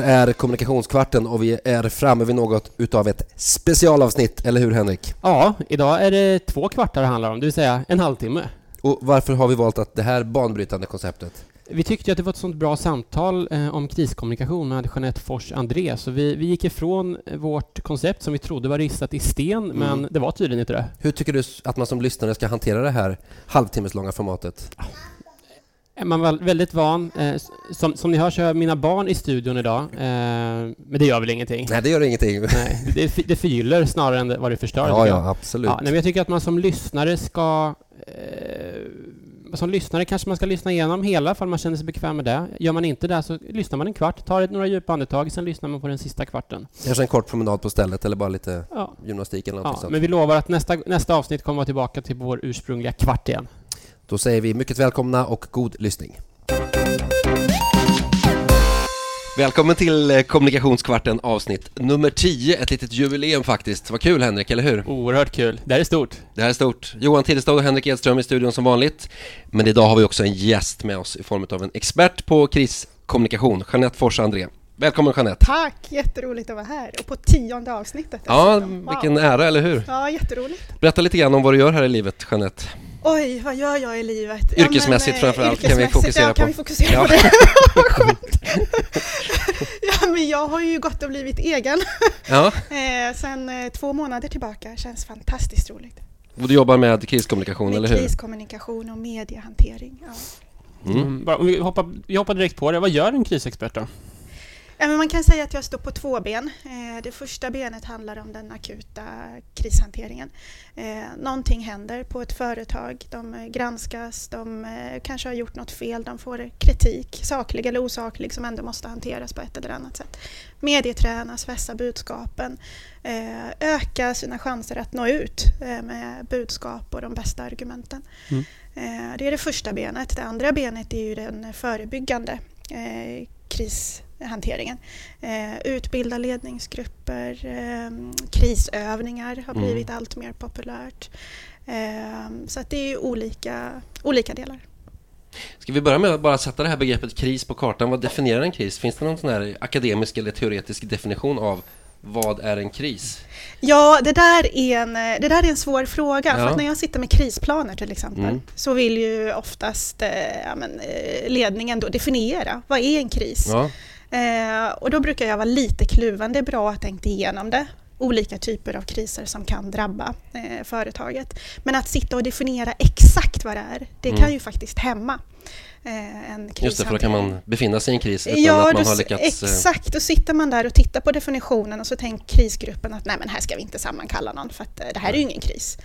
här är Kommunikationskvarten och vi är framme vid något utav ett specialavsnitt, eller hur Henrik? Ja, idag är det två kvartar det handlar om, det vill säga en halvtimme. Och varför har vi valt att det här banbrytande konceptet? Vi tyckte att det var ett sånt bra samtal eh, om kriskommunikation med Jeanette Fors André, så vi, vi gick ifrån vårt koncept som vi trodde var ristat i sten, Mm. men det var tydligen inte det. Hur tycker du att man som lyssnare ska hantera det här halvtimmeslånga formatet? Är man väl väldigt van, eh, som, som ni hör så har mina barn i studion idag, eh, men det gör väl ingenting? Nej, det gör ingenting. Nej, det, det förgyller snarare än vad det förstör. Ja, ja, absolut. Ja, nej, men jag tycker att man som lyssnare ska... Eh, som lyssnare kanske man ska lyssna igenom hela för man känner sig bekväm med det. Gör man inte det så lyssnar man en kvart, tar ett några djupa andetag, sen lyssnar man på den sista kvarten. Kanske en kort promenad på stället eller bara lite Ja. gymnastik eller något Ja, sånt. men vi lovar att nästa, nästa avsnitt kommer vara tillbaka till vår ursprungliga kvart igen. Då säger vi mycket välkomna och god lyssning. Välkommen till eh, Kommunikationskvarten avsnitt nummer 10, ett litet jubileum faktiskt. Vad kul Henrik, eller hur? Oerhört kul. Det här är stort. Det här är stort. Johan Tillstad och Henrik Edström i studion som vanligt. Men idag har vi också en gäst med oss i form av en expert på kriskommunikation, Jeanette Fors André. Välkommen Jeanette! Tack! Jätteroligt att vara här och på tionde avsnittet. Ja. Wow. vilken ära, eller hur? Ja, jätteroligt. Berätta lite grann om vad du gör här i livet, Jeanette. Oj, vad gör jag i livet? Yrkesmässigt eh, framför allt, kan vi fokusera ja, kan på. vi fokusera Ja. på det? Vad skönt! ja, men jag har ju gått och blivit egen Ja, eh, sen eh, två månader tillbaka. Känns fantastiskt roligt. och du jobbar med kriskommunikation, Med eller hur? kriskommunikation och mediehantering. Ja. Mm. Mm. Vi, hoppar, vi hoppar direkt på det. Vad gör en krisexpert då? Ja, men man kan säga att jag står på två ben. Eh, Det första benet handlar om den akuta krishanteringen. Eh, Någonting händer på ett företag, de eh, granskas, de kanske har gjort något fel, de får kritik, saklig eller osaklig, som ändå måste hanteras på ett eller annat sätt. Medietränas, vässa budskapen, öka sina chanser att nå ut med budskap och de bästa argumenten. Mm. Det är det första benet. Det andra benet är ju den förebyggande eh, krishanteringen. Eh, utbilda ledningsgrupper, eh, krisövningar har Mm. blivit allt mer populärt. Eh, så att det är olika, olika delar. Ska vi börja med att bara sätta det här begreppet kris på kartan? Vad definierar en kris? Finns det någon sån här akademisk eller teoretisk definition av vad är en kris? Ja, det där är en, det där är en svår fråga. Ja. För att när jag sitter med krisplaner till exempel Mm. så vill ju oftast eh, eh, ledningen då definiera vad är en kris. Ja, Eh, och då brukar jag vara lite kluven. Det är bra att tänka igenom det. Olika typer av kriser som kan drabba eh, företaget. Men att sitta och definiera exakt vad det är, det Mm. kan ju faktiskt hämma eh, en krishantering. just det, för då kan man befinna sig i en kris utan Ja, att man då har lyckats... eh, exakt. Då sitter man där och tittar på definitionen och så tänker krisgruppen att nej men här ska vi inte sammankalla någon för att eh, det här är ju ingen kris.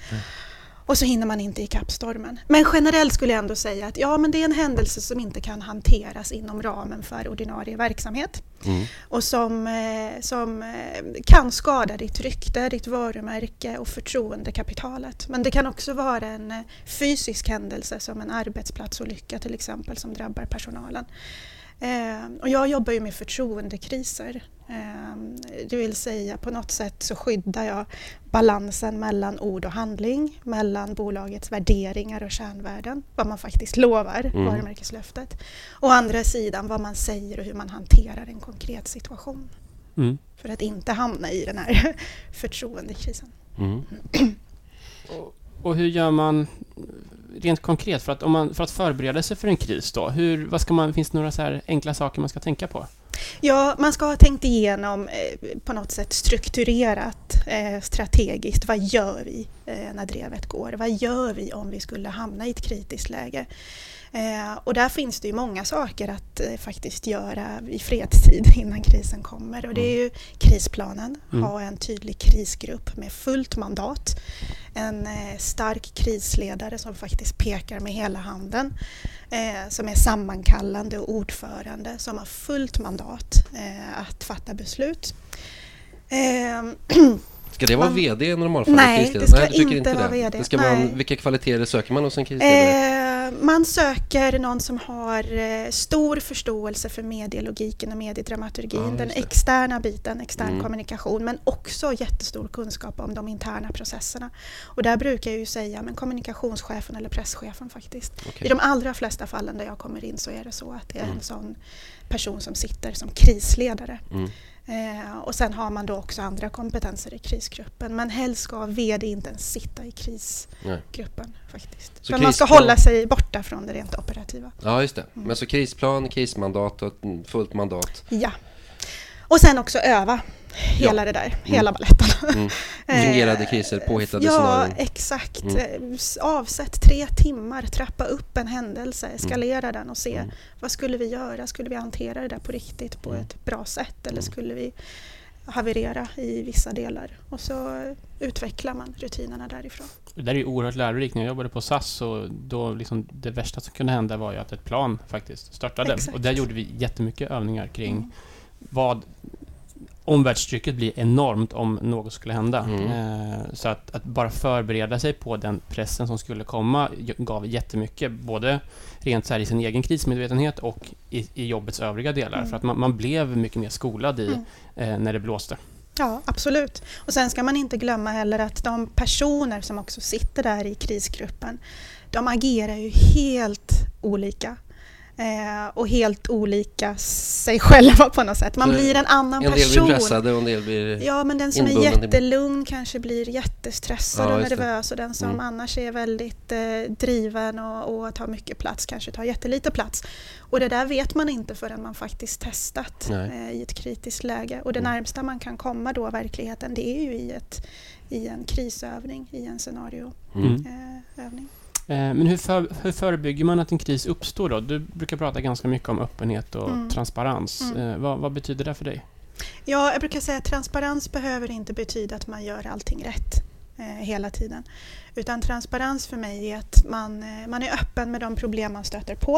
Och så hinner man inte i stormen. Men generellt skulle jag ändå säga att ja, men det är en händelse som inte kan hanteras inom ramen för ordinarie verksamhet Mm. och som, eh, som eh, kan skada ditt rykte, ditt varumärke och förtroendekapitalet. Men det kan också vara en eh, fysisk händelse som en arbetsplatsolycka till exempel som drabbar personalen. Och jag jobbar ju med förtroendekriser. Eh, det vill säga på något sätt så skyddar jag balansen mellan ord och handling, mellan bolagets värderingar och kärnvärden, vad man faktiskt lovar, Mm. varumärkeslöftet. Å andra sidan vad man säger och hur man hanterar en konkret situation Mm. för att inte hamna i den här förtroendekrisen. Mm. Och, och hur gör man rent konkret för att, om man, för att förbereda sig för en kris då? Hur, vad ska man, finns det några så här enkla saker man ska tänka på? Ja, man ska ha tänkt igenom eh, på något sätt strukturerat, eh, strategiskt. Vad gör vi eh, när drevet går? Vad gör vi om vi skulle hamna i ett kritiskt läge? Eh, och där finns det ju många saker att eh, faktiskt göra i fredstid innan krisen kommer. Och det är ju krisplanen, Mm. ha en tydlig krisgrupp med fullt mandat. En eh, stark krisledare som faktiskt pekar med hela handen. Som är sammankallande och ordförande som har fullt mandat att fatta beslut. Ska det vara Man- VD i normalfallet? Nej, det ska du tycker inte vara det. VD. Det ska Nej. vilka kvaliteter söker man hos en krisledare? Man söker någon som har eh, stor förståelse för medielogiken och mediedramaturgin, Ja, den externa biten, extern Mm. kommunikation, men också jättestor kunskap om de interna processerna. Och där brukar jag ju säga men kommunikationschefen eller presschefen faktiskt. I Okej. de allra flesta fallen där jag kommer in så är det så att det är Mm. en sån person som sitter som krisledare. Mm. Eh, och sen har man då också andra kompetenser i krisgruppen. Men helst ska VD inte ens sitta i Nej. krisgruppen faktiskt. Så Men man ska krisplan- hålla sig borta från det rent operativa. Ja, just det. Mm. Men så krisplan, krismandat och fullt mandat. Ja. Och sen också öva hela det där, hela baletten. Mm. Fingerade kriser, påhittade ja, scenarion. exakt. Mm. Eh, Avsätt tre timmar, trappa upp en händelse, eskalera den och se Mm. vad skulle vi göra? Skulle vi hantera det där på riktigt på Mm. ett bra sätt eller Mm. skulle vi haverera i vissa delar? Och så eh, utvecklar man rutinerna därifrån. Det där är ju oerhört lärorikt. När jag jobbade på SAS och då liksom det värsta som kunde hända var ju att ett plan faktiskt störtade. Exakt. Och där gjorde vi jättemycket övningar kring Mm. vad omvärldstrycket blir enormt om något skulle hända. Mm. Eh, så att, att bara förbereda sig på den pressen som skulle komma gav jättemycket. Både rent så här i sin egen krismedvetenhet och i, i jobbets övriga delar. Mm. För att man, man blev mycket mer skolad i Mm. eh, när det blåste. Ja, absolut. Och sen ska man inte glömma heller att de personer som också sitter där i krisgruppen, de agerar ju helt olika. Eh, och helt olika sig själva på något sätt. Man blir en annan En del person. blir pressade och en del blir... Ja, men den som är jättelugn kanske blir jättestressad Ja, och nervös och den som Mm. annars är väldigt eh, driven och, och tar mycket plats kanske tar jättelite plats. Och det där vet man inte förrän man faktiskt testat eh, i ett kritiskt läge. Och det Mm. närmsta man kan komma då verkligheten det är ju i, ett, i en krisövning, i en scenarioövning. Mm. Eh, Men hur, för, hur förebygger man att en kris uppstår då? Du brukar prata ganska mycket om öppenhet och Mm. transparens. Mm. Eh, vad, vad betyder det för dig? Ja, jag brukar säga att transparens behöver inte betyda att man gör allting rätt eh, hela tiden. Utan transparens för mig är att man, eh, man är öppen med de problem man stöter på.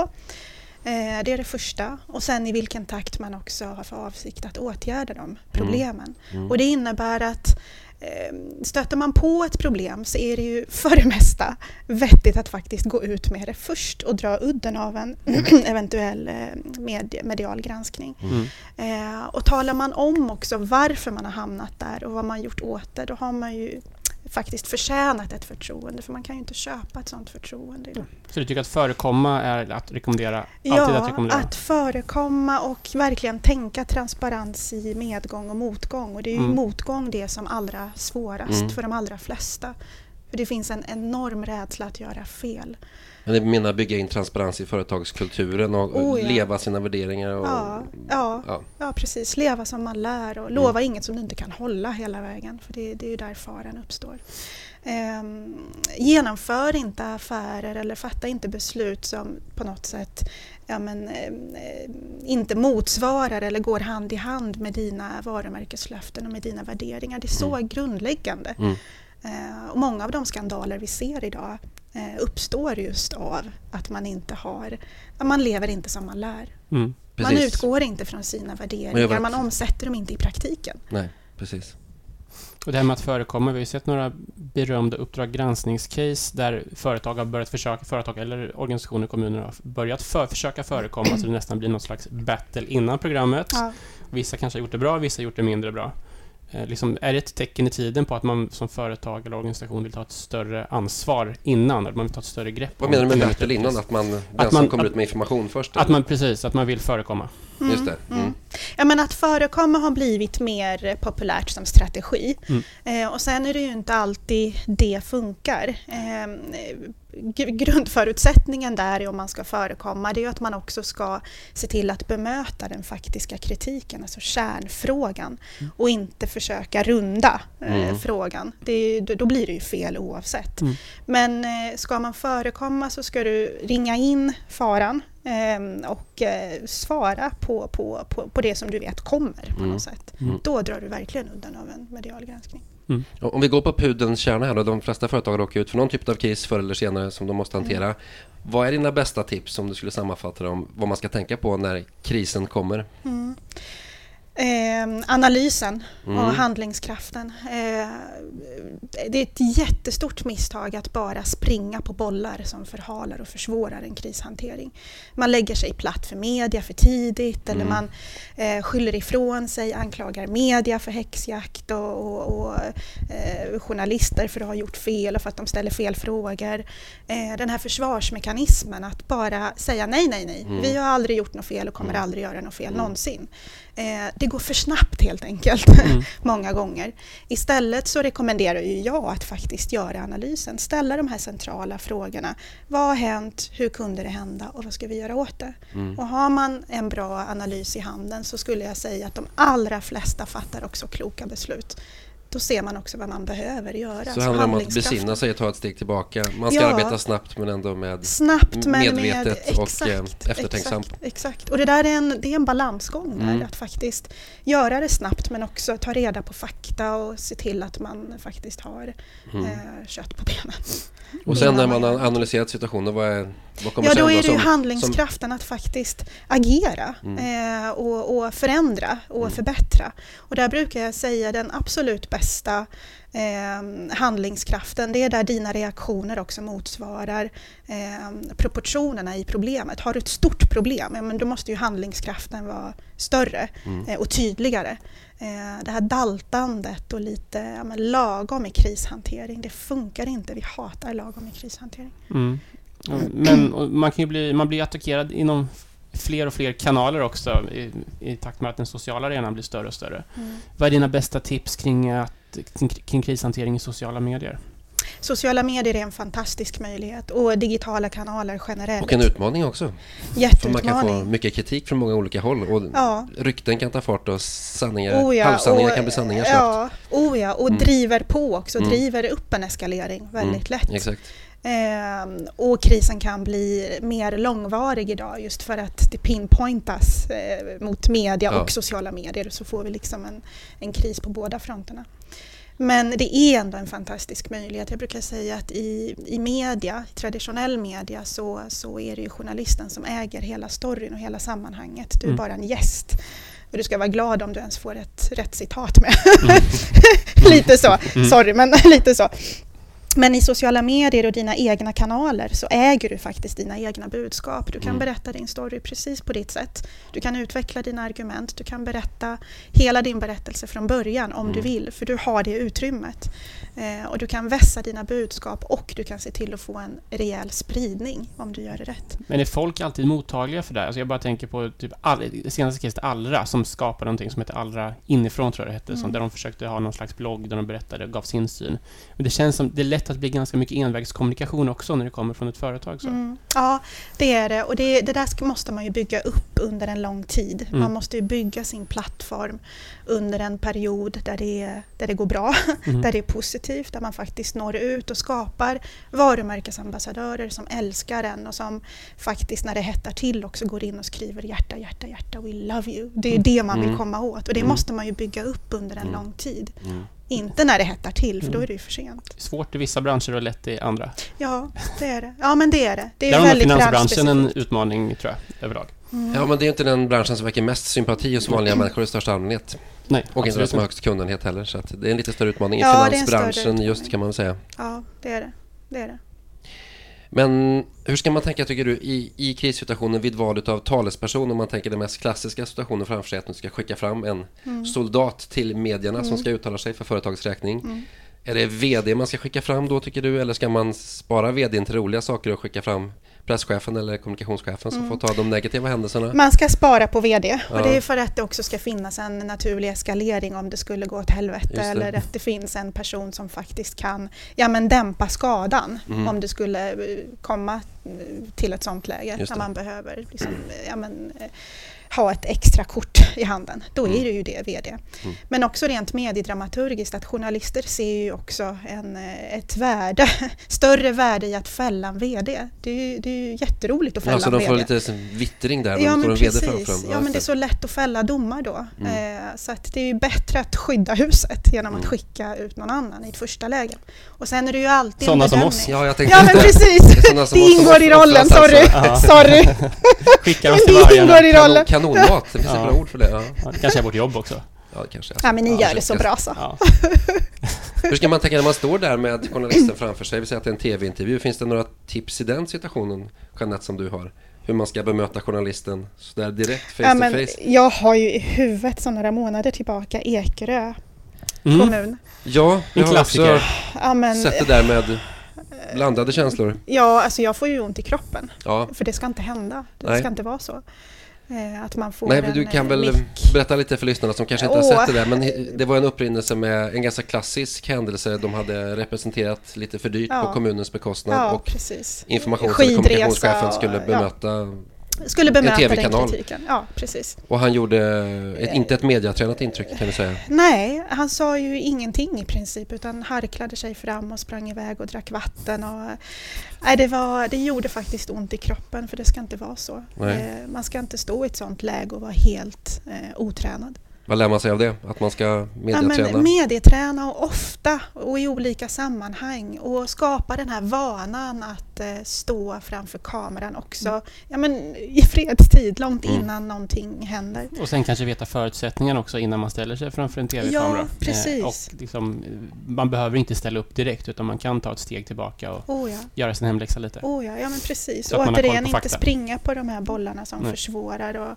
Eh, det är det första. Och sen i vilken takt man också har för avsikt att åtgärda de problemen. Mm. Och det innebär att stöter man på ett problem så är det ju för det mesta vettigt att faktiskt gå ut med det först och dra udden av en eventuell eh, med, medial granskning. Mm. Eh, och talar man om också varför man har hamnat där och vad man gjort åt det, då har man ju faktiskt förtjänat ett förtroende, för man kan ju inte köpa ett sådant förtroende idag. Så du tycker att förekomma är att rekommendera? Alltid Ja, att rekommendera? att förekomma och verkligen tänka transparens i medgång och motgång. Och det är ju Mm. motgång det som allra svårast Mm. för de allra flesta. För det finns en enorm rädsla att göra fel. Men det menar bygga in transparens i företagskulturen och Oh, ja. leva sina värderingar och... Ja, ja, Ja. ja, precis. Leva som man lär och lova inget som du inte kan hålla hela vägen. För det, det är ju där faran uppstår. Ehm, genomför inte affärer eller fatta inte beslut som på något sätt ja, men, ehm, eh, inte motsvarar eller går hand i hand med dina varumärkeslöften och med dina värderingar. Det är så grundläggande. Mm. Eh, och många av de skandaler vi ser idag eh, uppstår just av att man inte har, man lever inte som man lär. Mm. Man utgår inte från sina värderingar, man omsätter dem inte i praktiken. Nej, precis. Och det här med att förekomma, vi har ju sett några berömda Uppdrag granskningscase där företag har börjat försöka, företag eller organisationer, kommuner har börjat för, försöka förekomma så det nästan blir någon slags battle innan programmet. Ja. Vissa kanske har gjort det bra, vissa har gjort det mindre bra. Eh, liksom, är det ett tecken i tiden på att man som företag eller organisation vill ta ett större ansvar innan? Att man vill ta ett större grepp? Vad menar du med battle innan? Att man, den Att som man- kommer att- ut med information först? Att eller? man precis, att man vill förekomma. Mm, Just det. Mm. Ja, men att förekomma har blivit mer populärt som strategi. Mm. Eh, och sen är det ju inte alltid det funkar. Eh, gr- grundförutsättningen där är om man ska förekomma det är att man också ska se till att bemöta den faktiska kritiken, alltså kärnfrågan och inte försöka runda eh, Mm. frågan. Det då, blir det ju fel oavsett. Mm. Men eh, ska man förekomma så ska du ringa in faran och eh, svara på, på, på, på det som du vet kommer på Mm. något sätt. Mm. Då drar du verkligen udden av en medial granskning. Om vi går på pudelns kärna här då, de flesta företag råkar ut för någon typ av kris förr eller senare som de måste hantera. Vad är dina bästa tips om du skulle sammanfatta dem, vad man ska tänka på när krisen kommer? Mm. Eh, analysen Mm. och handlingskraften. Eh, det är ett jättestort misstag att bara springa på bollar som förhalar och försvårar en krishantering. Man lägger sig platt för media för tidigt eller Mm. man eh, skyller ifrån sig, anklagar media för häxjakt och, och, och eh, journalister för att ha gjort fel och för att de ställer fel frågor. Eh, den här försvarsmekanismen att bara säga nej, nej, nej. Mm. Vi har aldrig gjort något fel och kommer Mm. aldrig göra något fel Mm. någonsin. Eh, det går för snabbt helt enkelt, Mm. många gånger. Istället så rekommenderar ju jag att faktiskt göra analysen, ställa de här centrala frågorna. Vad har hänt? Hur kunde det hända? Och vad ska vi göra åt det? Mm. Och har man en bra analys i handen så skulle jag säga att de allra flesta fattar också kloka beslut. Då ser man också vad man behöver göra. Så alltså handlar det om att besinna sig och ta ett steg tillbaka. Man ska Ja. arbeta snabbt men ändå med Snabbt men medvetet med, och, eh, eftertänksamt. Exakt, exakt. Och det där är en, det är en balansgång där, Mm. att faktiskt göra det snabbt men också ta reda på fakta och se till att man faktiskt har Mm. eh, kött på benen. Och sen när man har analyserat situationen, vad, är, Ja, då är det ju som, handlingskraften att faktiskt agera Mm. eh, och, och förändra och Mm. förbättra. Och där brukar jag säga den absolut bästa eh, handlingskraften, det är där dina reaktioner också motsvarar eh, proportionerna i problemet. Har du ett stort problem, ja, men då måste ju handlingskraften vara större Mm. eh, och tydligare. Eh, det här daltandet och lite ja, lagom i krishantering, det funkar inte. Vi hatar lagom i krishantering. Mm. Men man kan ju bli, man blir attackerad inom fler och fler kanaler också i, i takt med att den sociala arenan blir större och större. Vad är dina bästa tips kring, att, kring, kring krishantering i sociala medier? Sociala medier är en fantastisk möjlighet och digitala kanaler generellt. Och en utmaning också. För man Jätteutmaning. kan få mycket kritik från många olika håll och Ja. rykten kan ta fart och sanningar, Oh ja, halvsanningar och- kan bli sanningar snabbt. Ja, oh ja, och Mm. driver på också, Mm. driver upp en eskalering väldigt lätt. Exakt. Ehm, och krisen kan bli mer långvarig idag just för att det pinpointas eh, mot media Ja. och sociala medier så får vi liksom en, en kris på båda fronterna. Men det är ändå en fantastisk möjlighet. Jag brukar säga att i, i media, i traditionell media, så, så är det ju journalisten som äger hela storyn och hela sammanhanget. Du är Mm. bara en gäst. Och du ska vara glad om du ens får ett rätt citat med. lite så, Mm. sorry men lite så. Men i sociala medier och dina egna kanaler så äger du faktiskt dina egna budskap. Du kan Mm. berätta din story precis på ditt sätt. Du kan utveckla dina argument, du kan berätta hela din berättelse från början om Mm. du vill, för du har det utrymmet. Eh, och du kan vässa dina budskap och du kan se till att få en rejäl spridning om du gör det rätt. Men är folk alltid mottagliga för det? här? Alltså jag bara tänker på typ all, senaste caset Allra som skapade någonting som heter Allra inifrån tror jag det hette, som, Mm. där de försökte ha någon slags blogg där de berättade och gav sin syn. Men det känns som det är lätt att bli ganska mycket envägskommunikation också när det kommer från ett företag. Så. Mm. Ja, det är det. Och det, det där måste man ju bygga upp under en lång tid. Mm. Man måste ju bygga sin plattform under en period där det, där det går bra, Mhm. där det är positivt, där man faktiskt når ut och skapar varumärkesambassadörer som älskar en och som faktiskt när det hettar till också går in och skriver hjärta, hjärta, hjärta, we love you. Det är ju det man vill Mm. komma åt och det Mm. måste man ju bygga upp under en Mm. lång tid. Mm. Inte när det hettar till för då Mm. är det ju för sent. Svårt i vissa branscher och lätt i andra. Ja, det är det. Ja, men det är det. Det är Där har finansbranschen en utmaning, tror jag, överlag. Mm. Ja, men det är inte den branschen som väcker mest sympati hos vanliga människor i största allmänhet. Nej, Och inte den som har högst kundenhet heller. Så att det är en lite större utmaning i Ja, det är en större finansbranschen just kan man säga. Ja, det är det. det, är det. Men hur ska man tänka tycker du i, i krissituationen vid valet av talesperson om man tänker den mest klassiska situationen framför sig att du ska skicka fram en Mm. soldat till medierna som Mm. ska uttala sig för företagets räkning. Mm. Är det VD man ska skicka fram då tycker du eller ska man spara VDn till roliga saker och skicka fram presschefen eller kommunikationschefen som Mm. får ta de negativa händelserna? Man ska spara på VD Ja. och det är för att det också ska finnas en naturlig eskalering om det skulle gå åt helvete eller att det finns en person som faktiskt kan ja, men dämpa skadan Mm. om det skulle eh, komma eh, till ett sånt läge när man behöver liksom, ja, men, eh, ha ett extra kort i handen. Då Mm. är det ju det VD. Mm. Men också rent mediedramaturgiskt att journalister ser ju också en, eh, ett värde, större värde i att fälla en VD. Det är ju, det är ju jätteroligt att fälla Ja, så en de VD. får lite så vittring där, Ja de men en VD precis. framför. Ja, men det är så lätt att fälla domar då. Mm. Eh, så att det är ju bättre att skydda huset genom att Mm. skicka ut någon annan i ett första läge. Och sen är det ju alltid Sådana som oss. Ja, jag tänkte Ja men det. precis! Sådana som Det oss som ingår i offras rollen, alltså. sorry! Sorry! Skickar oss till det ingår vargarna. i rollen! Kanonmat, det finns ett Ja. bra ord för det. Ja, Ja, det kanske är vårt jobb också. ja kanske. Ja, men ni Ja, gör det så bra så. Ja. Hur ska man tänka när man står där med journalisten framför sig? Vi säger att det är en tv-intervju. Finns det några tips i den situationen, Jeanette, som du har? Hur man ska bemöta journalisten sådär direkt, face Ja, to face? jag har ju i huvudet sedan några månader tillbaka Ekerö Mm. kommun. Ja, jag har också Ja, men, sett det där med blandade känslor. ja, alltså jag får ju ont i kroppen. Ja. För det ska inte hända. Det Nej. ska inte vara så. Eh, att man får Nej, du kan eh, väl mick. berätta lite för lyssnarna som kanske inte har sett det där. Men det var en upprinnelse med en ganska klassisk händelse. De hade representerat lite för dyrt Ja. på kommunens bekostnad Ja, och precis. informations Skidresa kommunikationschefen och- skulle ja. Skulle bemöta den kritiken. Ja, precis. och han gjorde ett, inte ett mediatränat intryck kan vi säga. Nej, han sa ju ingenting i princip utan harklade sig fram och sprang iväg och drack vatten. Och, nej, det, var, det gjorde faktiskt ont i kroppen för det ska inte vara så. Nej. Eh, Man ska inte stå i ett sånt läge och vara helt eh, otränad. Vad lär man sig av det? Att man ska Ja, mediaträna? men medieträna och ofta och i olika sammanhang och skapa den här vanan att eh, stå framför kameran också ja, men i fredstid, långt Mm. innan någonting händer. Och sen kanske veta förutsättningarna också innan man ställer sig framför en TV-kamera. Ja, precis. Eh, och liksom, eh, man behöver inte ställa upp direkt utan man kan ta ett steg tillbaka och Oh ja. göra sin hemläxa lite. Oh ja, ja men precis. Så och återigen inte springa på de här bollarna som Nej. försvårar och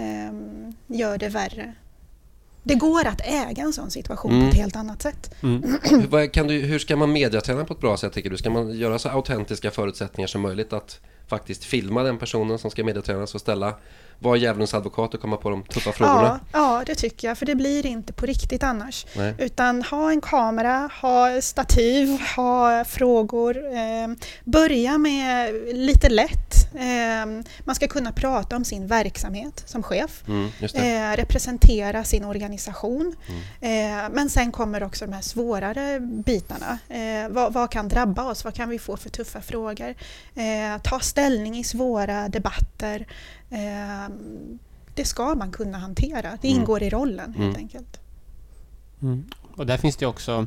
ehm, gör det värre. Det går att äga en sån situation Mm. på ett helt annat sätt. Mm. Kan du, hur ska man mediaträna på ett bra sätt tycker du? Ska man göra så autentiska förutsättningar som möjligt att faktiskt filma den personen som ska mediatränas och ställa vara djävulens advokat och komma på de tuffa Ja, frågorna? ja, det tycker jag. För det blir inte på riktigt annars. Nej. Utan ha en kamera, ha stativ, ha frågor. Eh, börja med lite lätt. Eh, man ska kunna prata om sin verksamhet som chef. Mm. Eh, representera sin organisation. Mm. Eh, men sen kommer också de här svårare bitarna. Eh, vad, vad kan drabba oss? Vad kan vi få för tuffa frågor? Eh, ta ställning i svåra debatter. Eh, det ska man kunna hantera. Det Mm. ingår i rollen helt Mm. enkelt. Mm. Och där finns det också eh,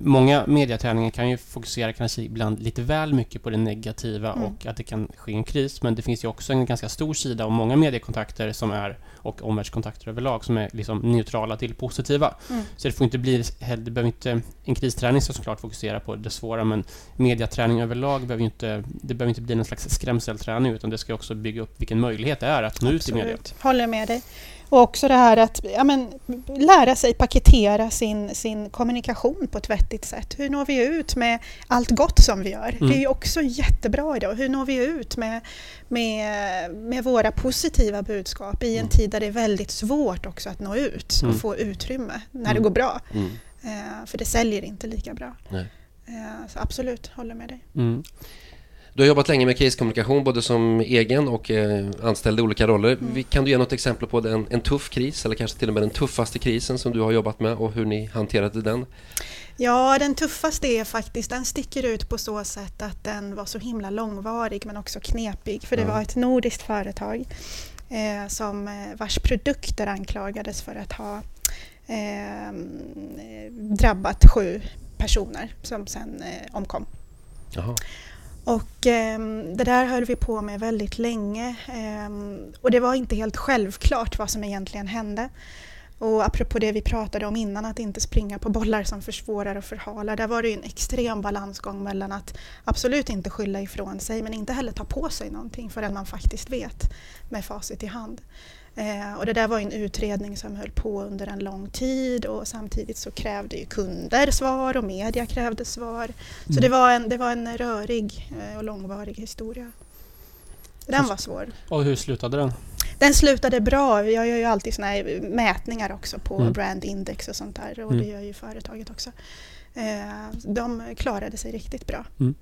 Många mediaträningar kan ju fokusera kanske ibland lite väl mycket på det negativa Mm. och att det kan ske en kris. Men det finns ju också en ganska stor sida av många mediekontakter som är, och omvärldskontakter överlag, som är liksom neutrala till positiva. Mm. Så det får inte bli, det behöver inte, en kristräning ska såklart fokusera på det svåra, men mediaträning överlag behöver inte, det behöver inte bli någon slags skrämselträning, utan det ska också bygga upp vilken möjlighet det är att nå ut i media. Håller med dig. Och också det här att ja, men, lära sig paketera sin, sin kommunikation på ett vettigt sätt. Hur når vi ut med allt gott som vi gör? Mm. Det är ju också jättebra idag. Hur når vi ut med, med, med våra positiva budskap i en Mm. tid där det är väldigt svårt också att nå ut Mm. och få utrymme när det Mm. går bra. Mm. Eh, för det säljer inte lika bra. Nej. Eh, så absolut, håller med dig. Mm. Du har jobbat länge med kriskommunikation både som egen och eh, anställd i olika roller. Mm. Kan du ge något exempel på en, en tuff kris eller kanske till och med den tuffaste krisen som du har jobbat med och hur ni hanterade den? Ja, den tuffaste är faktiskt, den sticker ut på så sätt att den var så himla långvarig men också knepig. För det Ja. var ett nordiskt företag eh, som, eh, vars produkter anklagades för att ha eh, drabbat sju personer som sen eh, omkom. Jaha. Och eh, det där höll vi på med väldigt länge eh, och det var inte helt självklart vad som egentligen hände. Och apropå det vi pratade om innan, att inte springa på bollar som försvårar och förhalar. Där var det ju en extrem balansgång mellan att absolut inte skylla ifrån sig men inte heller ta på sig någonting förrän man faktiskt vet med facit i hand. Eh, och det där var en utredning som höll på under en lång tid och samtidigt så krävde ju kunder svar och media krävde svar. Så det var en, det var en rörig eh, och långvarig historia. Den var svår. Och hur slutade den? Den slutade bra. Jag gör ju alltid såna mätningar också på Mm. brand index och sånt där och Mm. det gör ju företaget också. Eh, De klarade sig riktigt bra. Mm.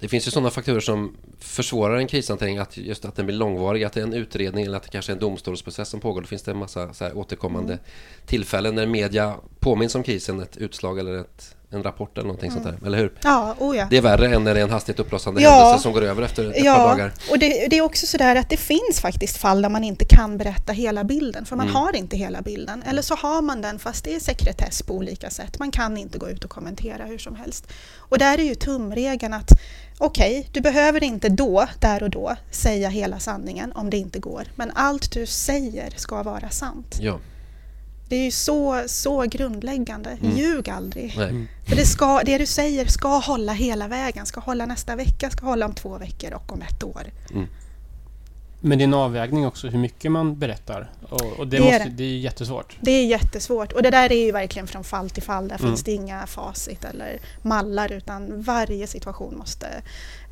Det finns ju sådana faktorer som försvårar en krishantering, att just att den blir långvarig, att det är en utredning eller att det kanske är en domstolsprocess som pågår. Då finns det en massa så återkommande Mm. tillfällen när media påminns om krisen, ett utslag eller ett, en rapport eller någonting sånt där, eller hur? Ja, oh ja. Det är värre än när det är en hastigt uppblossande Ja. händelse som går över efter ett par dagar. och det, det är också sådär att det finns faktiskt fall där man inte kan berätta hela bilden, för man Mm. har inte hela bilden. Eller så har man den fast det är sekretess på olika sätt. Man kan inte gå ut och kommentera hur som helst. Och där är ju tumregeln att okej, du behöver inte då, där och då, säga hela sanningen om det inte går. Men allt du säger ska vara sant. Ja, Det är ju så, så grundläggande. Mm. Ljug aldrig. nej. För det, ska, det du säger ska hålla hela vägen, ska hålla nästa vecka, ska hålla om två veckor och om ett år. Men det är en avvägning också hur mycket man berättar. Och, och det, Det är måste, det. det är jättesvårt. Det är jättesvårt och det där är ju verkligen från fall till fall. Där Mm. finns det inga facit eller mallar utan varje situation måste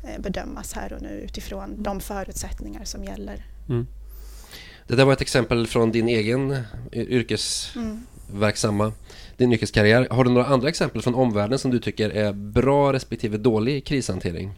eh, bedömas här och nu utifrån de förutsättningar som gäller. Mm. Det där var ett exempel från din egen y- yrkesverksamma, din yrkeskarriär. Har du några andra exempel från omvärlden som du tycker är bra respektive dålig krishantering?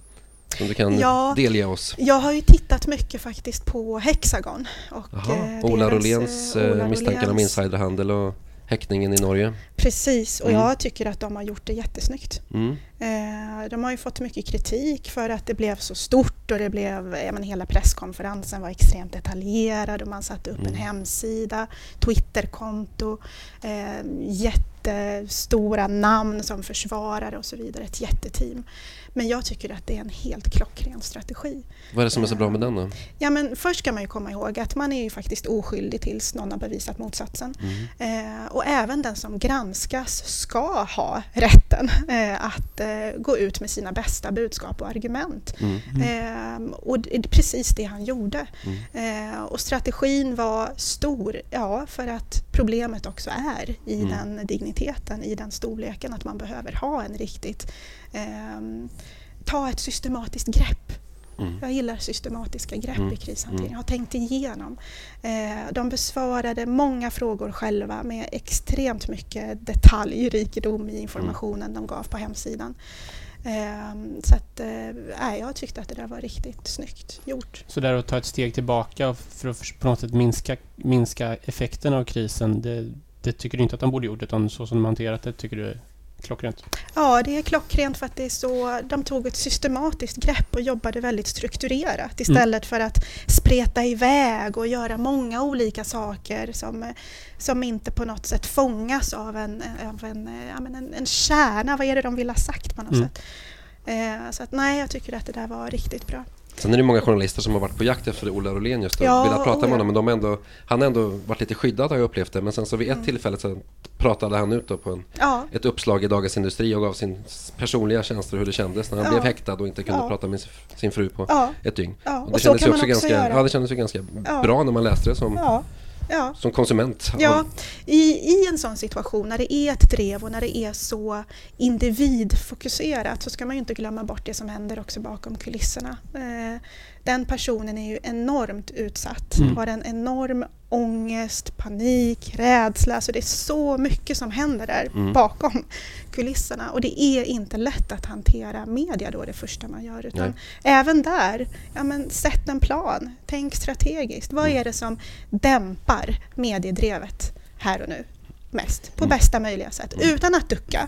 Som du kan Ja. delge oss? Jag har ju tittat mycket faktiskt på Hexagon. Och, Jaha, eh, Ola Roléns eh, eh, misstankar om insiderhandel och häktningen i Norge. Precis, och Mm. jag tycker att de har gjort det jättesnyggt. Mm. Eh, De har ju fått mycket kritik för att det blev så stort och det blev, men hela presskonferensen var extremt detaljerad och man satte upp en Mm. hemsida, Twitterkonto, eh, jättestora namn som försvarare och så vidare, ett jätteteam. Men jag tycker att det är en helt klockren strategi. Vad är det som är så bra med den då? Ja, men först ska man ju komma ihåg att man är ju faktiskt oskyldig tills någon har bevisat motsatsen. Mm. Eh, och även den som granskas ska ha rätten eh, att eh, gå ut med sina bästa budskap och argument. Mm. Eh, och det är precis det han gjorde. Mm. Eh, och strategin var stor, ja, för att problemet också är i Mm. den digniteten, i den storleken att man behöver ha en riktigt ehm, ta ett systematiskt grepp. Mm. Jag gillar systematiska grepp Mm. i krishantering. Mm. Jag har tänkt igenom. Eh, de besvarade många frågor själva med extremt mycket detaljrikedom i informationen de gav på hemsidan. Eh, så att, eh, jag tyckte att det där var riktigt snyggt gjort. Så där att ta ett steg tillbaka och för att på något sätt minska, minska effekten av krisen, det, det tycker du inte att de borde gjort, utan så som de hanterat det tycker du klockrent. Ja, det är klockrent för att det är så, de tog ett systematiskt grepp och jobbade väldigt strukturerat istället för att spreta iväg och göra många olika saker som, som inte på något sätt fångas av en, av en, en, en kärna. Vad är det de vill ha sagt på något Mm. sätt? Eh, så att nej, jag tycker att det där var riktigt bra. Sen är det många journalister som har varit på jakt efter Ola Rolén just och Ja, velat prata oh med honom men de har ändå, han har ändå varit lite skyddad har jag upplevt det men sen så vid ett Mm. tillfälle så pratade han ut på en, Ja, ett uppslag i Dagens Industri och gav sin personliga känslor hur det kändes när han Ja. blev häktad och inte kunde Ja. prata med sin- fru på ett dygn. Och det Och kändes ju också ganska, göra. ja, det kändes ju ganska bra när man läste det som, som konsument. Ja, i, i en sån situation när det är ett drev och när det är så individfokuserat så ska man ju inte glömma bort det som händer också bakom kulisserna. Eh, den personen är ju enormt utsatt, Mm. har en enorm ångest, panik, rädsla. Så det är så mycket som händer där Mm. bakom kulisserna. Och det är inte lätt att hantera media då det första man gör. Utan Nej. även där, ja, men sätt en plan. Tänk strategiskt. Vad Mm. är det som dämpar mediedrevet här och nu mest? På Mm. bästa möjliga sätt. Mm. Utan att ducka.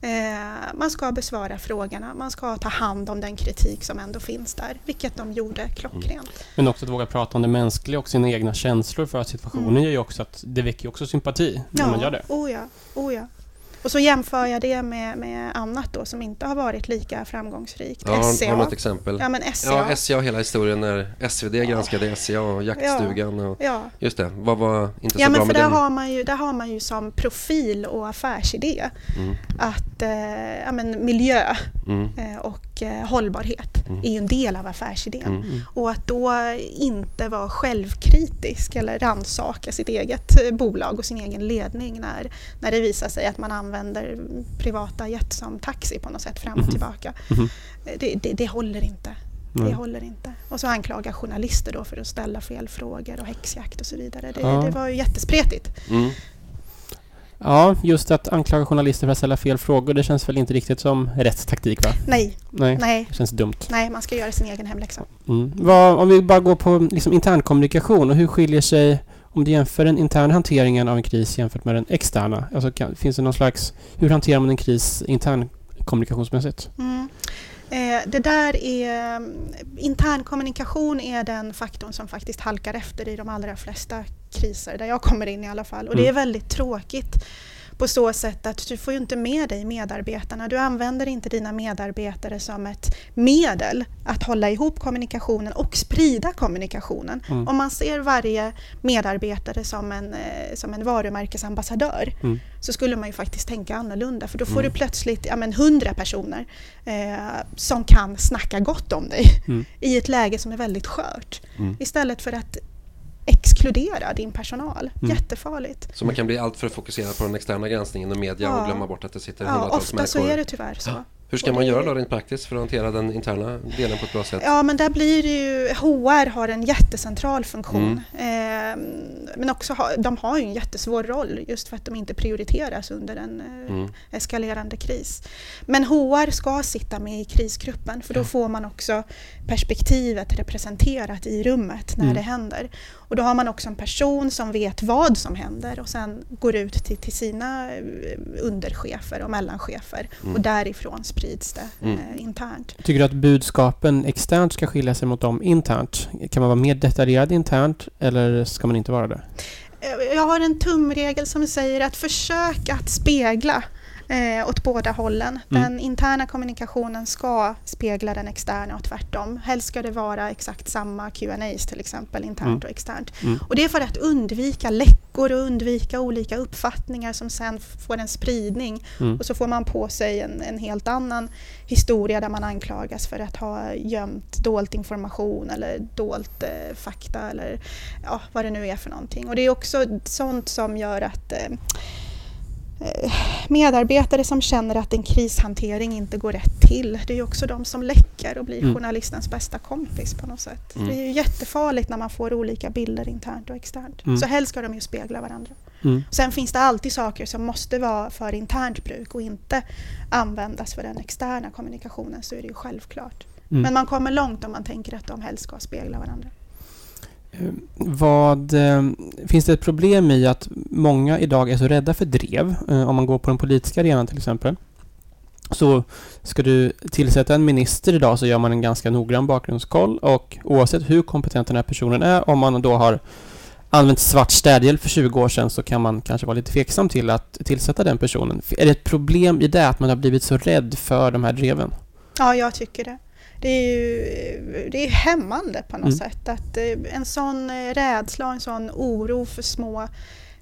Mm. Eh, man ska besvara frågorna. Man ska ta hand om den kritik som ändå finns där. Vilket de gjorde klockrent. Men också att våga prata om det mänskliga och sina egna känslor för att situationen Mm. gör ju också att det väcker också sympati när man gör det. Oh ja, oh ja. Och så jämför jag det med, med annat då som inte har varit lika framgångsrikt. Ja, har, har SCA. du något exempel? Ja men SCA. Ja, SCA och hela historien när SvD granskade SCA och jaktstugan och Ja. just det, vad var inte så Ja bra men för med där den? har, man ju, där har man ju som profil och affärsidé Mm, att eh, ja, men miljö mm, eh, och eh, hållbarhet Mm. är ju en del av affärsidén. mm. Mm. Och att då inte vara självkritisk eller rannsaka sitt eget eh, bolag och sin egen ledning när, när det visar sig att man använder privata jet som taxi på något sätt fram och Mhm. tillbaka. Mhm. Det, det, det håller inte. Det håller inte. Och så anklaga journalister då för att ställa fel frågor och häxjakt och så vidare. Det, Ja. det var ju jättespretigt. Mm. Ja, just att anklaga journalister för att ställa fel frågor, det känns väl inte riktigt som rätt taktik va? Nej, Nej, nej, det känns dumt. nej, man ska göra sin egen hemläxa. Mm. Vad, om vi bara går på liksom internkommunikation och hur skiljer sig om du jämför den interna hanteringen av en kris jämfört med den externa, alltså kan, finns det någon slags, hur hanterar man en kris intern kommunikationsmässigt? Mm. Eh, det där är, intern kommunikation är den faktorn som faktiskt halkar efter i de allra flesta kriser, där jag kommer in i alla fall. Och det är Mm. väldigt tråkigt på så sätt att du får ju inte med dig medarbetarna. Du använder inte dina medarbetare som ett medel att hålla ihop kommunikationen och sprida kommunikationen. Mm. Om man ser varje medarbetare som en, eh, som en varumärkesambassadör Mm. så skulle man ju faktiskt tänka annorlunda för då får Mm. du plötsligt ja, men 100 personer eh, som kan snacka gott om dig Mm. i ett läge som är väldigt skört. Mm. Istället för att exkludera din personal. Mm. Jättefarligt. Så man kan bli alltför fokuserad på den externa granskningen och media Ja. och glömma bort att det sitter Ja, hundratals ofta människor. så är det tyvärr så. Hur ska man göra då rent praktiskt för att hantera den interna delen på ett bra sätt? Ja, men där blir det ju, HR har en jättecentral funktion. Mm. Eh, men också ha, de har ju en jättesvår roll just för att de inte prioriteras under en eh, Mm. eskalerande kris. Men HR ska sitta med i krisgruppen för då Ja. får man också perspektivet representerat i rummet när Mm. det händer. Och då har man också en person som vet vad som händer och sen går ut till, till sina eh, underchefer och mellanchefer Mm. och därifrån sprids det Mm. eh, internt. Tycker du att budskapen externt ska skilja sig mot dem internt? Kan man vara mer detaljerad internt eller ska man inte vara det? Eh, Jag har en tumregel som säger att försök att spegla eh, åt båda hållen. Mm. Den interna kommunikationen ska spegla den externa och tvärtom. Helst ska det vara exakt samma Q&As till exempel, internt Mm. och externt. Mm. Och det är för att undvika läckor och undvika olika uppfattningar som sen får en spridning Mm. och så får man på sig en, en helt annan historia där man anklagas för att ha gömt dolt information eller dolt eh, fakta eller ja, vad det nu är för någonting. Och det är också sånt som gör att eh, eh, medarbetare som känner att en krishantering inte går rätt till, det är ju också de som läcker och blir Mm. journalistens bästa kompis på något sätt. Mm. Det är ju jättefarligt när man får olika bilder internt och externt. Mm. Så helst ska de ju spegla varandra. Mm. Sen finns det alltid saker som måste vara för internt bruk och inte användas för den externa kommunikationen, så är det ju självklart. Mm. Men man kommer långt om man tänker att de helst ska spegla varandra. Vad, eh, finns det ett problem i att många idag är så rädda för drev? Eh, om man går på den politiska arenan till exempel. Så ska du tillsätta en minister idag så gör man en ganska noggrann bakgrundskoll och oavsett hur kompetent den här personen är, om man då har använt svart städhjälp för 20 år sedan så kan man kanske vara lite tveksam till att tillsätta den personen. Är det ett problem i det att man har blivit så rädd för de här dreven? Ja, jag tycker det. Det är ju det är hämmande på något Mm. sätt. Att eh, en sån eh, rädsla och en sån oro för små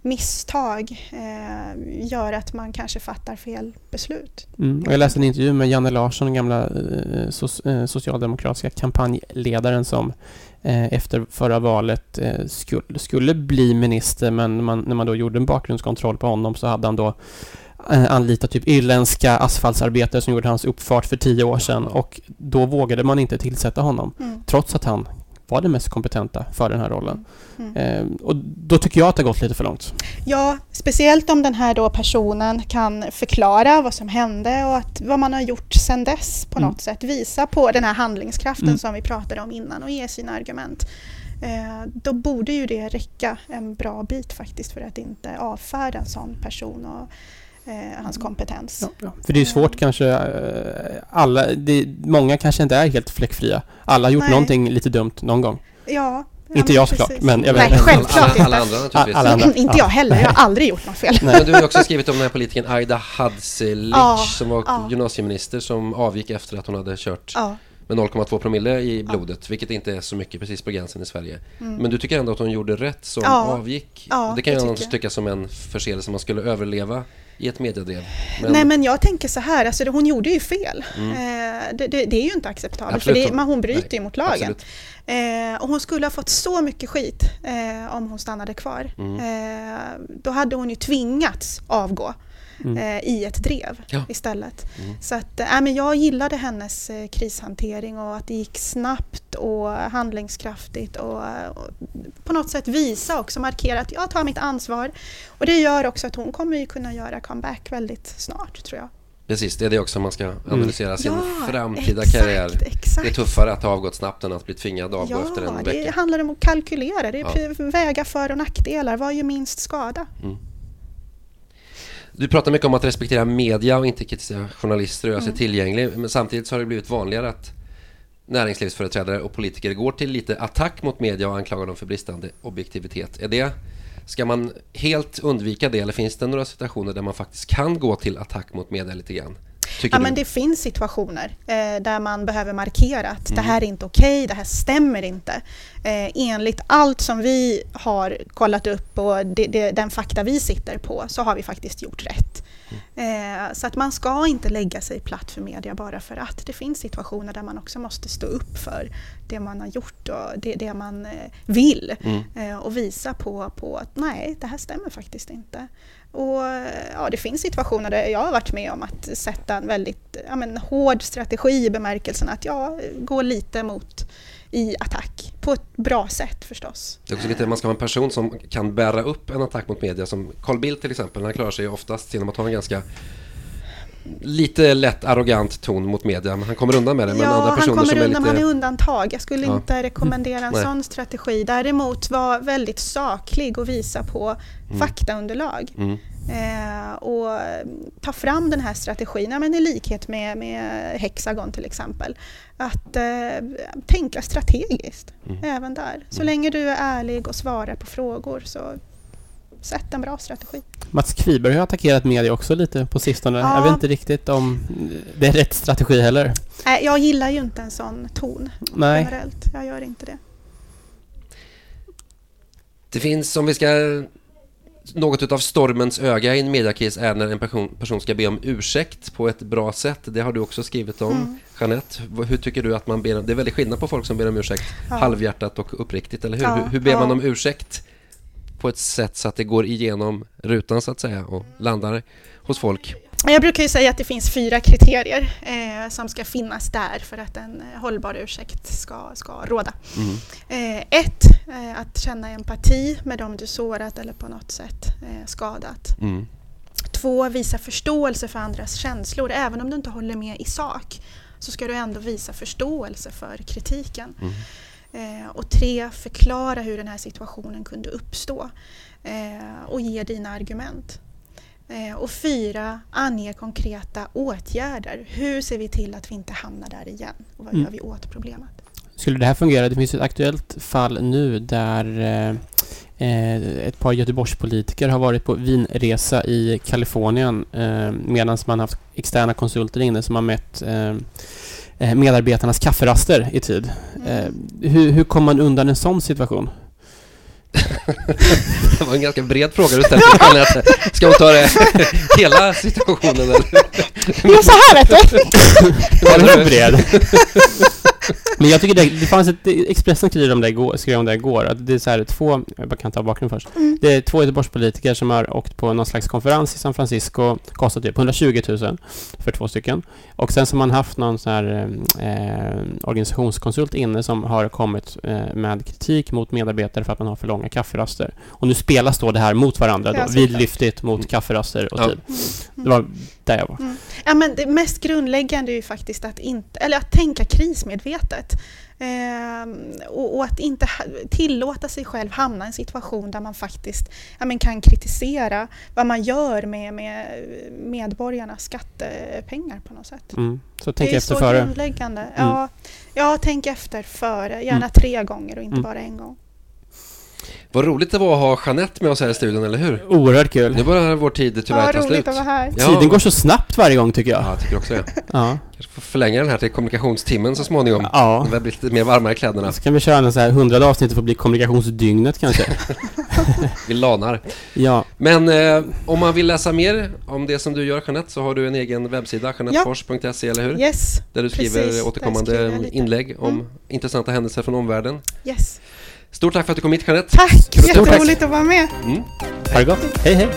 misstag eh, gör att man kanske fattar fel beslut. Mm. Jag läste en intervju med Janne Larsson, den gamla eh, so- eh, socialdemokratiska kampanjledaren som efter förra valet skulle, skulle bli minister men man, när man då gjorde en bakgrundskontroll på honom så hade han då eh, anlitat typ irländska asfaltsarbetare som gjorde hans uppfart för tio år sedan och då vågade man inte tillsätta honom Mm. trots att han var den mest kompetenta för den här rollen. Mm. Eh, och då tycker jag att det har gått lite för långt. Ja, speciellt om den här då personen kan förklara vad som hände och att, vad man har gjort sedan dess på Mm. något sätt. Visa på den här handlingskraften Mm. som vi pratade om innan och ge sina argument. Eh, då borde ju det räcka en bra bit faktiskt för att inte avfärda en sån person och hans kompetens. Ja, ja. För det är ju svårt kanske, eh, alla, det, många kanske inte är helt fläckfria. Alla har gjort Nej. någonting lite dumt någon gång. Ja, ja, Inte jag såklart, precis. men jag vet Nej, inte. självklart alla, alla andra naturligtvis. Alla andra. inte Ja. jag heller, jag har aldrig gjort något fel. Men du har också skrivit om den här politikern Aida Hadzialic Ja, som var ja. gymnasieminister som avgick efter att hon hade kört Ja, med 0,2 promille i blodet, vilket inte är så mycket precis på gränsen i Sverige. mm. Men du tycker ändå att hon gjorde rätt som avgick? Det kan jag jag. tycka som en förseelse man skulle överleva i ett mediedrev. Men, Nej men jag tänker så här, alltså, hon gjorde ju fel. Mm. Eh, det, det, det är ju inte acceptabelt, Absolut för det, men hon bryter ju mot lagen. Eh, och hon skulle ha fått så mycket skit eh, om hon stannade kvar. Mm. Eh, då hade hon ju tvingats avgå Mm. eh, i ett drev Ja. istället. Mm. Så att, äh, men jag gillade hennes eh, krishantering och att det gick snabbt och handlingskraftigt och, och på något sätt visa också, markera att jag tar mitt ansvar. Och det gör också att hon kommer ju kunna göra comeback väldigt snart tror jag. Precis, det är det också man ska analysera sin Ja, framtida exakt, karriär. exakt. Det är tuffare att ha avgått snabbt än att bli tvingad att avgå efter en Ja, det vecka. handlar om att kalkylera, det är Ja. väga för och nackdelar. Vad gör minst skada? Du pratar mycket om att respektera media och inte kritisera journalister och göra sig Mm. tillgänglig. Men samtidigt så har det blivit vanligare att näringslivsföreträdare och politiker går till lite attack mot media och anklagar dem för bristande objektivitet. Är det, ska man helt undvika det eller finns det några situationer där man faktiskt kan gå till attack mot media lite grann? Tycker Ja, du? men det finns situationer eh, där man behöver markera att Mm. det här är inte okej, det här stämmer inte. Eh, enligt allt som vi har kollat upp och det, det, den fakta vi sitter på så har vi faktiskt gjort rätt. Mm. Eh, så att man ska inte lägga sig platt för media bara för att. Det finns situationer där man också måste stå upp för det man har gjort och det, det man eh, vill Mm. eh, och visa på, på att nej, det här stämmer faktiskt inte. Och ja, det finns situationer där jag har varit med om att sätta en väldigt ja, men, hård strategi i bemärkelsen att jag går lite mot i attack på ett bra sätt förstås. Det är också lite, man ska ha en person som kan bära upp en attack mot media som Carl Bildt till exempel. Han klarar sig oftast genom att ha en ganska lite lätt arrogant ton mot media. Men han kommer undan med det. Men ja, andra han personer kommer som är undan, lite... han är undantag. Jag skulle Ja. inte rekommendera en Nej. sån strategi. Däremot vara väldigt saklig och visa på faktaunderlag. Mm. Eh, och ta fram den här strategin, ja, men i likhet med, med Hexagon till exempel. Att eh, tänka strategiskt Mm. även där. Så länge du är ärlig och svarar på frågor så sätt en bra strategi. Mats Kviberg har attackerat media också lite på sistone. Ja. Jag vet inte riktigt om det är rätt strategi heller. Nej, jag gillar ju inte en sån ton Nej. generellt. Jag gör inte det. Det finns, om vi ska... Något utav stormens öga i en mediakris är när en person, person ska be om ursäkt på ett bra sätt. Det har du också skrivit om, Mm. Jeanette. Hur tycker du att man ber om... Det är väldigt skillnad på folk som ber om ursäkt Ja. halvhjärtat och uppriktigt, eller hur? Ja, hur, hur ber man ja. om ursäkt på ett sätt så att det går igenom rutan så att säga och landar hos folk? Jag brukar ju säga att det finns fyra kriterier eh, som ska finnas där för att en eh, hållbar ursäkt ska, ska råda. Mm. Eh, ett, eh, att känna empati med dem du sårat eller på något sätt eh, skadat. Mm. Två, visa förståelse för andras känslor. Även om du inte håller med i sak så ska du ändå visa förståelse för kritiken. Mm. Eh, och tre, förklara hur den här situationen kunde uppstå eh, och ge dina argument. Eh, och fyra, ange konkreta åtgärder. Hur ser vi till att vi inte hamnar där igen? Och vad Mm. gör vi åt problemet? Skulle det här fungera? Det finns ett aktuellt fall nu där eh, ett par Göteborgspolitiker har varit på vinresa i Kalifornien eh, medan man haft externa konsulter inne som har mätt eh, medarbetarnas kafferaster i tid. Eh, hur, hur kommer man undan en sån situation? Det var en ganska bred fråga du ställde. Ska hon ta det hela situationen eller? Ja, så här vet du! Den är bred. Men jag tycker det, det fanns ett, Expressen skrev om det igår, skrev om det igår att det är så här två, jag kan ta bakgrunden först. Mm. Det är två Göteborgspolitiker som har åkt på någon slags konferens i San Francisco, kostat typ 120 000 för två stycken. Och sen så har man haft någon sån här eh, organisationskonsult inne som har kommit eh, med kritik mot medarbetare för att man har för långa kafferaster. Och nu spelas då det här mot varandra då, vidlyftigt mot kafferaster och Ja. tid. Det var där jag var. Ja, men det mest grundläggande är ju faktiskt att, inte, eller att tänka krismedvetet. Ehm, och, och att inte tillåta sig själv hamna i en situation där man faktiskt ja, men kan kritisera vad man gör med, med medborgarnas skattepengar på något sätt. Mm. Så tänk det är efter så före. grundläggande. Ja, ja, tänk efter före. Gärna tre gånger och inte Mm. bara en gång. Vad roligt det var att ha Jeanette med oss här i studion, eller hur? Oerhört kul. Nu börjar vår tid tyvärr Ja, ta roligt slut. att vara här. Ja. Tiden går så snabbt varje gång tycker jag. Ja, jag tycker också det. Ja. Kanske får förlänga den här till kommunikationstimmen så småningom. Ja. När vi blir lite mer varma i kläderna. Så kan vi köra en så här hundrade avsnitt och få bli kommunikationsdygnet kanske. Vi lanar. Ja, Men eh, om man vill läsa mer om det som du gör Jeanette så har du en egen webbsida, jeanettefors.se, eller hur? Yes, Där du skriver Precis, återkommande skriver inlägg om Mm. intressanta händelser från omvärlden. yes. Stort tack för att du kom hit Jeanette. Tack! Stort tack. Jätteroligt att vara med. Mm. ha det gott. Hej hej!